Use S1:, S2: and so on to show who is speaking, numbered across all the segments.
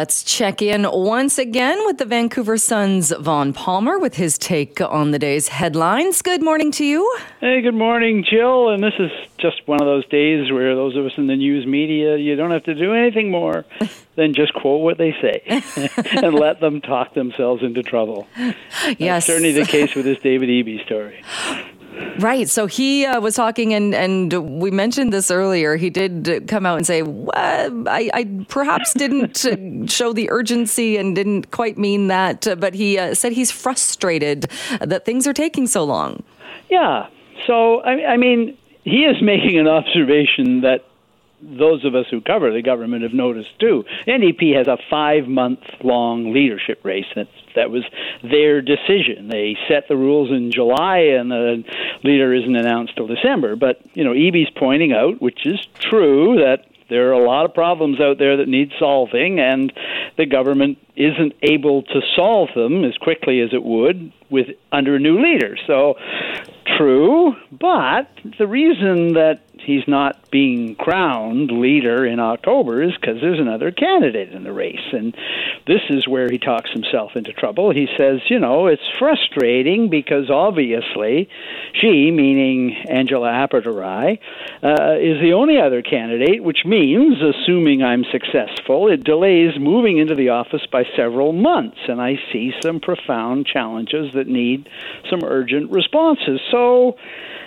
S1: Let's check in once again with the Vancouver Sun's Vaughn Palmer with his take on the day's headlines. Good morning to you.
S2: Hey, good morning, Jill. And this is just one of those days where those of us in the news media, you don't have to do anything more than just quote what they say and let them talk themselves into trouble.
S1: Yes.
S2: That's certainly the case with this David Eby story.
S1: Right. So he uh, was talking, and, and we mentioned this earlier. He did come out and say, well, I, I, perhaps didn't show the urgency and didn't quite mean that, but he uh, said he's frustrated that things are taking so long.
S2: Yeah. So, I, I mean, he is making an observation that those of us who cover the government have noticed too. NDP has a five month long leadership race. That's, that was their decision. They set the rules in July, and the leader isn't announced till December. But you know, Eby's pointing out, which is true, that there are a lot of problems out there that need solving, and the government isn't able to solve them as quickly as it would with under a new leader. So, true, but the reason that he's not being crowned leader in October is because there's another candidate in the race. And this is where he talks himself into trouble. He says, you know, it's frustrating because obviously she, meaning Anjali Appadurai, uh, is the only other candidate, which means, assuming I'm successful, it delays moving into the office by several months. And I see some profound challenges that need some urgent responses. So,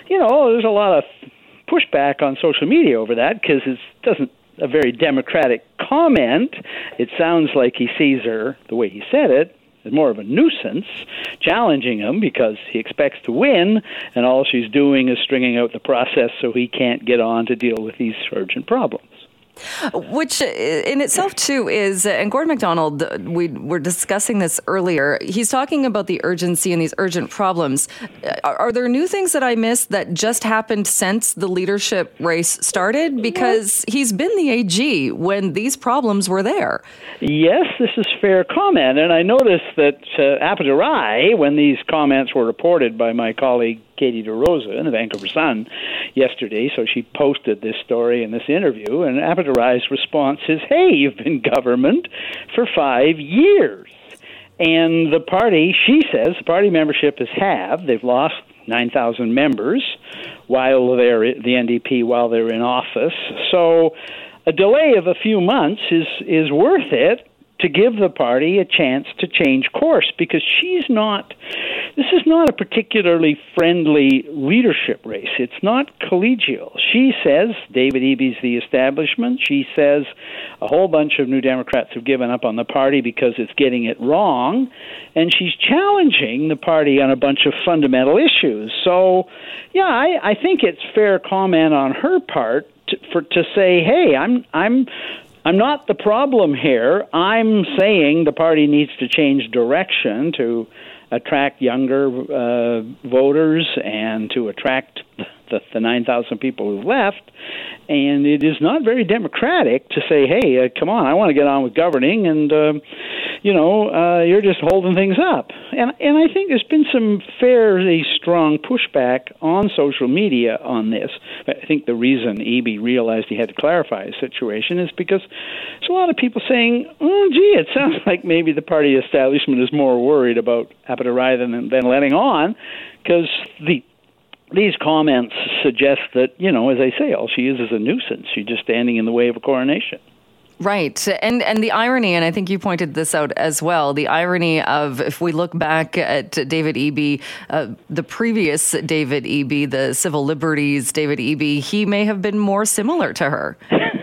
S2: you know, there's a lot of pushback on social media over that because it doesn't a very democratic comment. It sounds like he sees her the way he said it as more of a nuisance, challenging him because he expects to win, and all she's doing is stringing out the process so he can't get on to deal with these urgent problems.
S1: Which uh, in itself, too, is, and Gordon MacDonald, we were discussing this earlier. He's talking about the urgency and these urgent problems. Uh, are, are there new things that I missed that just happened since the leadership race started? Because he's been the AG when these problems were there.
S2: Yes, this is fair comment. And I noticed that uh, when these comments were reported by my colleague Katie DeRosa in the Vancouver Sun yesterday. So she posted this story and this interview, and Appadurai's response is, "Hey, you've been government for five years." And the party, she says, the party membership is halved. They've lost 9,000 members while they're the NDP while they're in office. So a delay of a few months is is worth it to give the party a chance to change course because she's not this is not a particularly friendly leadership race. It's not collegial. She says David Eby's the establishment. She says a whole bunch of New Democrats have given up on the party because it's getting it wrong, and she's challenging the party on a bunch of fundamental issues. So, yeah, I, I think it's fair comment on her part to, for to say, "Hey, I'm I'm I'm not the problem here. I'm saying the party needs to change direction to attract younger uh, voters and to attract the, the 9,000 people who left. And it is not very democratic to say, hey, uh, come on, I want to get on with governing, and, uh, you know, uh, you're just holding things up. And, and I think there's been some fairly strong pushback on social media on this. I think the reason Eby realized he had to clarify his situation is because there's a lot of people saying, oh, gee, it sounds like maybe the party establishment is more worried about Appadurai than, than letting on because the these comments suggest that, you know, as I say, all she is is a nuisance. She's just standing in the way of a coronation.
S1: Right. And and the irony, and I think you pointed this out as well, the irony of if we look back at David Eby, uh, the previous David Eby, the civil liberties David Eby, he may have been more similar to her.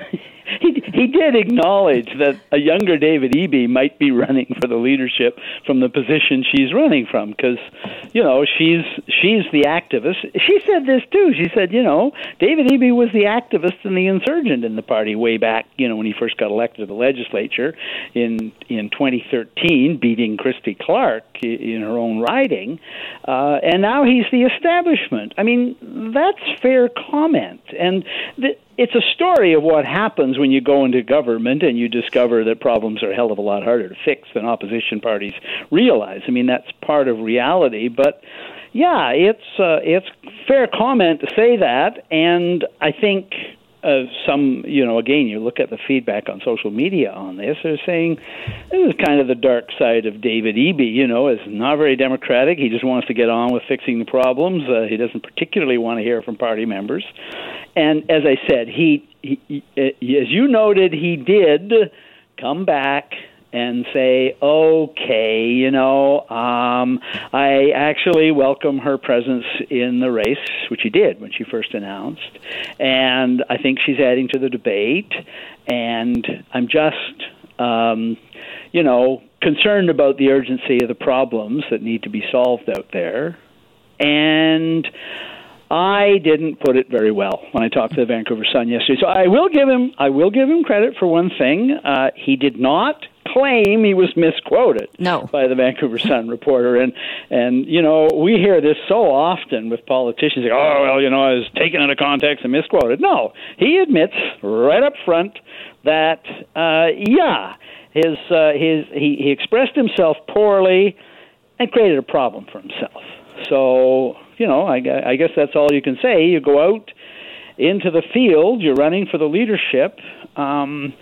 S2: he did acknowledge that a younger David Eby might be running for the leadership from the position she's running from because you know she's she's the activist. She said this too. She said, you know, David Eby was the activist and the insurgent in the party way back, you know, when he first got elected to the legislature in in 2013, beating Christy Clark in her own riding, uh, and now he's the establishment. I mean, that's fair comment, and. The, it's a story of what happens when you go into government and you discover that problems are a hell of a lot harder to fix than opposition parties realize. I mean, that's part of reality, but yeah, it's uh, it's fair comment to say that, and I think uh, some, you know, again, you look at the feedback on social media on this, they're saying this is kind of the dark side of David Eby. You know, is not very democratic. He just wants to get on with fixing the problems. Uh, he doesn't particularly want to hear from party members. And as I said, he, he, he as you noted, he did come back and say, okay, you know, um, I actually welcome her presence in the race, which she did when she first announced. And I think she's adding to the debate. And I'm just, um, you know, concerned about the urgency of the problems that need to be solved out there. And I didn't put it very well when I talked to the Vancouver Sun yesterday. So I will give him I will give him credit for one thing. Uh, he did not claim he was misquoted
S1: no.
S2: by the Vancouver Sun reporter. And and you know we hear this so often with politicians. Like, oh well, you know I was taken out of context and misquoted. No, he admits right up front that uh, yeah, his uh, his he, he expressed himself poorly and created a problem for himself. So you know, I, I guess that's all you can say. You go out into the field, you're running for the leadership. Um,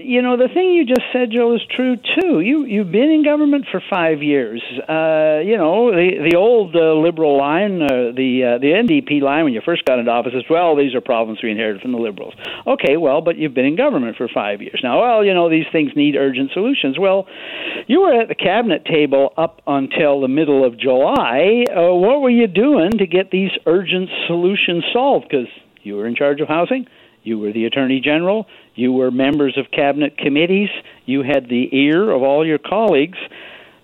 S2: you know, the thing you just said, Joe, is true too. You you've been in government for five years. Uh, you know, the the old uh, liberal line, uh, the uh, the NDP line when you first got into office is, well, these are problems we inherited from the liberals. Okay, well, but you've been in government for five years now. Well, you know, these things need urgent solutions. Well, you were at the cabinet table up until the middle of July. Uh, what were you doing to get these urgent solutions solved? Because you were in charge of housing you were the Attorney General. You were members of cabinet committees. You had the ear of all your colleagues.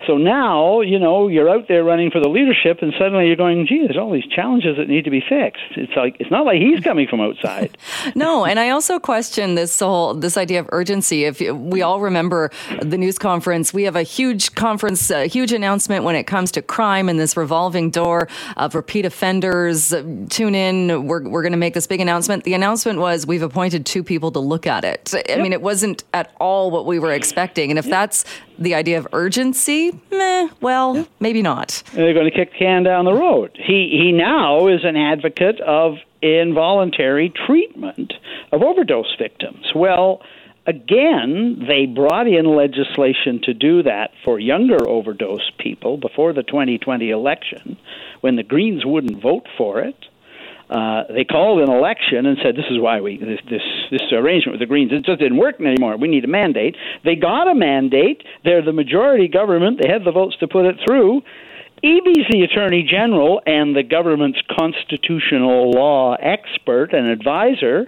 S2: So now, you know, you're out there running for the leadership, and suddenly you're going, gee, there's all these challenges that need to be fixed. It's like it's not like he's coming from outside.
S1: no, and I also question this whole this idea of urgency. If we all remember the news conference, we have a huge conference, a huge announcement when it comes to crime and this revolving door of repeat offenders. Tune in. We're we're going to make this big announcement. The announcement was we've appointed two people to look at it. I yep. mean, it wasn't at all what we were expecting. And if yep. that's the idea of urgency, meh, well, yeah. maybe not.
S2: They're going to kick the can down the road. He he now is an advocate of involuntary treatment of overdose victims. Well, again, they brought in legislation to do that for younger overdose people before the 2020 election when the Greens wouldn't vote for it. Uh, they called an election and said, "This is why we this this this arrangement with the Greens it just didn't work anymore. We need a mandate." They got a mandate. They're the majority government. They had the votes to put it through. Eby's the Attorney General and the government's constitutional law expert and advisor.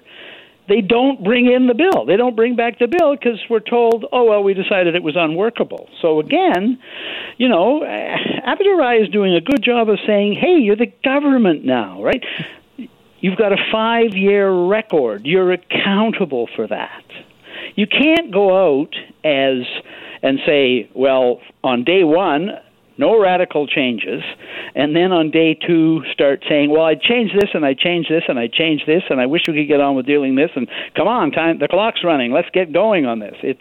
S2: They don't bring in the bill. They don't bring back the bill because we're told, oh, well, we decided it was unworkable. So again, you know, Abid is doing a good job of saying, hey, you're the government now, right? You've got a five year record. You're accountable for that. You can't go out as and say, well, on day one, no radical changes, and then on day two start saying, "Well, I changed this and I changed this and I changed this and I wish we could get on with dealing this and come on, time the clock's running. Let's get going on this." It's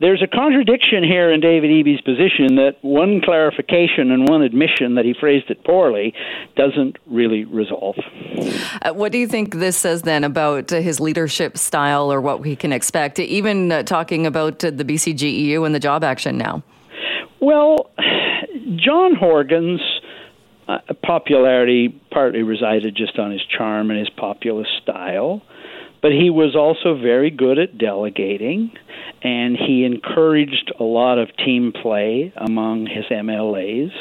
S2: there's a contradiction here in David Eby's position that one clarification and one admission that he phrased it poorly doesn't really resolve.
S1: Uh, what do you think this says then about uh, his leadership style or what we can expect? Even uh, talking about uh, the BCGEU and the job action now.
S2: Well, John Horgan's uh, popularity partly resided just on his charm and his populist style, but he was also very good at delegating, and he encouraged a lot of team play among his MLAs,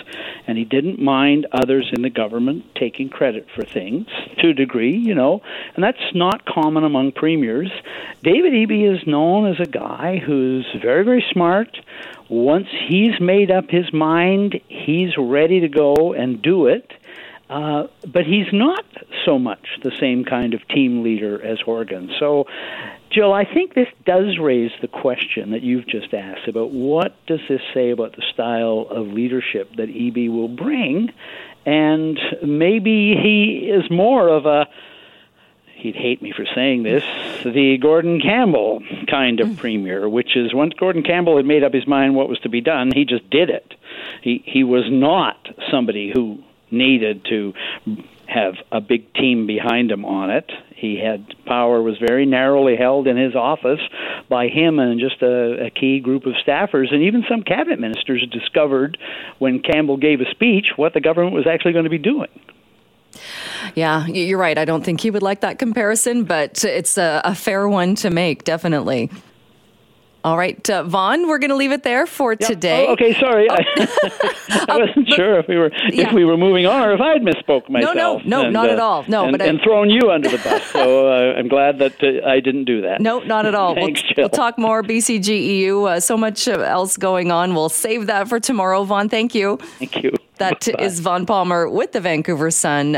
S2: and he didn't mind others in the government taking credit for things to a degree, you know, and that's not common among premiers. David Eby is known as a guy who's very, very smart, once he's made up his mind, he's ready to go and do it. Uh, but he's not so much the same kind of team leader as Horgan. So, Jill, I think this does raise the question that you've just asked about what does this say about the style of leadership that Eby will bring? And maybe he is more of a he'd hate me for saying this, the Gordon Campbell kind of mm. premier, which is once Gordon Campbell had made up his mind what was to be done, he just did it. He he was not somebody who needed to have a big team behind him on it. He had power was very narrowly held in his office by him and just a, a key group of staffers, and even some cabinet ministers discovered when Campbell gave a speech what the government was actually going to be doing.
S1: Yeah, you're right. I don't think he would like that comparison, but it's a, a fair one to make, definitely. All right, uh, Vaughn, we're going to leave it there for
S2: yeah.
S1: today.
S2: Oh, okay, sorry, oh. I, I, wasn't sure if we were yeah. if we were moving on or if I'd misspoke myself.
S1: No, no, no, and, not
S2: uh,
S1: at all. No,
S2: and,
S1: but
S2: and thrown you under the bus. so uh, I'm glad that uh, I didn't do that.
S1: No, not at all.
S2: Thanks,
S1: we'll, we'll, talk more BCGEU. Uh, so much else going on. We'll save that for tomorrow. Vaughn, thank you.
S2: Thank you.
S1: That
S2: Bye.
S1: is Vaughn Palmer with the Vancouver Sun.